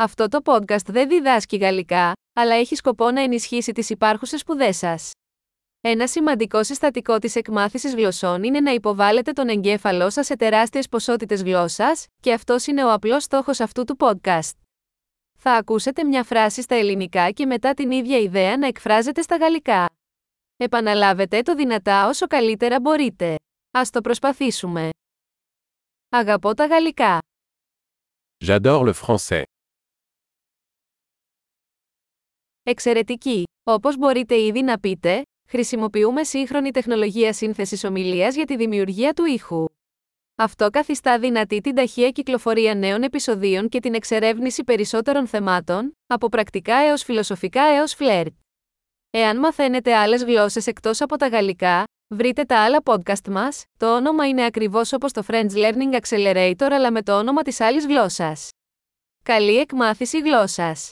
Αυτό το podcast δεν διδάσκει γαλλικά, αλλά έχει σκοπό να ενισχύσει τις υπάρχουσες σπουδές σας. Ένα σημαντικό συστατικό της εκμάθησης γλωσσών είναι να υποβάλλετε τον εγκέφαλό σας σε τεράστιες ποσότητες γλώσσας, και αυτός είναι ο απλός στόχος αυτού του podcast. Θα ακούσετε μια φράση στα ελληνικά και μετά την ίδια ιδέα να εκφράζεται στα γαλλικά. Επαναλάβετε το δυνατά όσο καλύτερα μπορείτε. Ας το προσπαθήσουμε. Αγαπώ τα γαλλικά. J'adore le français. Εξαιρετική! Όπως μπορείτε ήδη να πείτε, χρησιμοποιούμε σύγχρονη τεχνολογία σύνθεσης ομιλίας για τη δημιουργία του ήχου. Αυτό καθιστά δυνατή την ταχεία κυκλοφορία νέων επεισοδίων και την εξερεύνηση περισσότερων θεμάτων, από πρακτικά έως φιλοσοφικά έως φλερτ. Εάν μαθαίνετε άλλες γλώσσες εκτός από τα γαλλικά, βρείτε τα άλλα podcast μας, το όνομα είναι ακριβώς όπως το French Learning Accelerator αλλά με το όνομα της άλλης γλώσσας. Καλή εκμάθηση γλώσσας!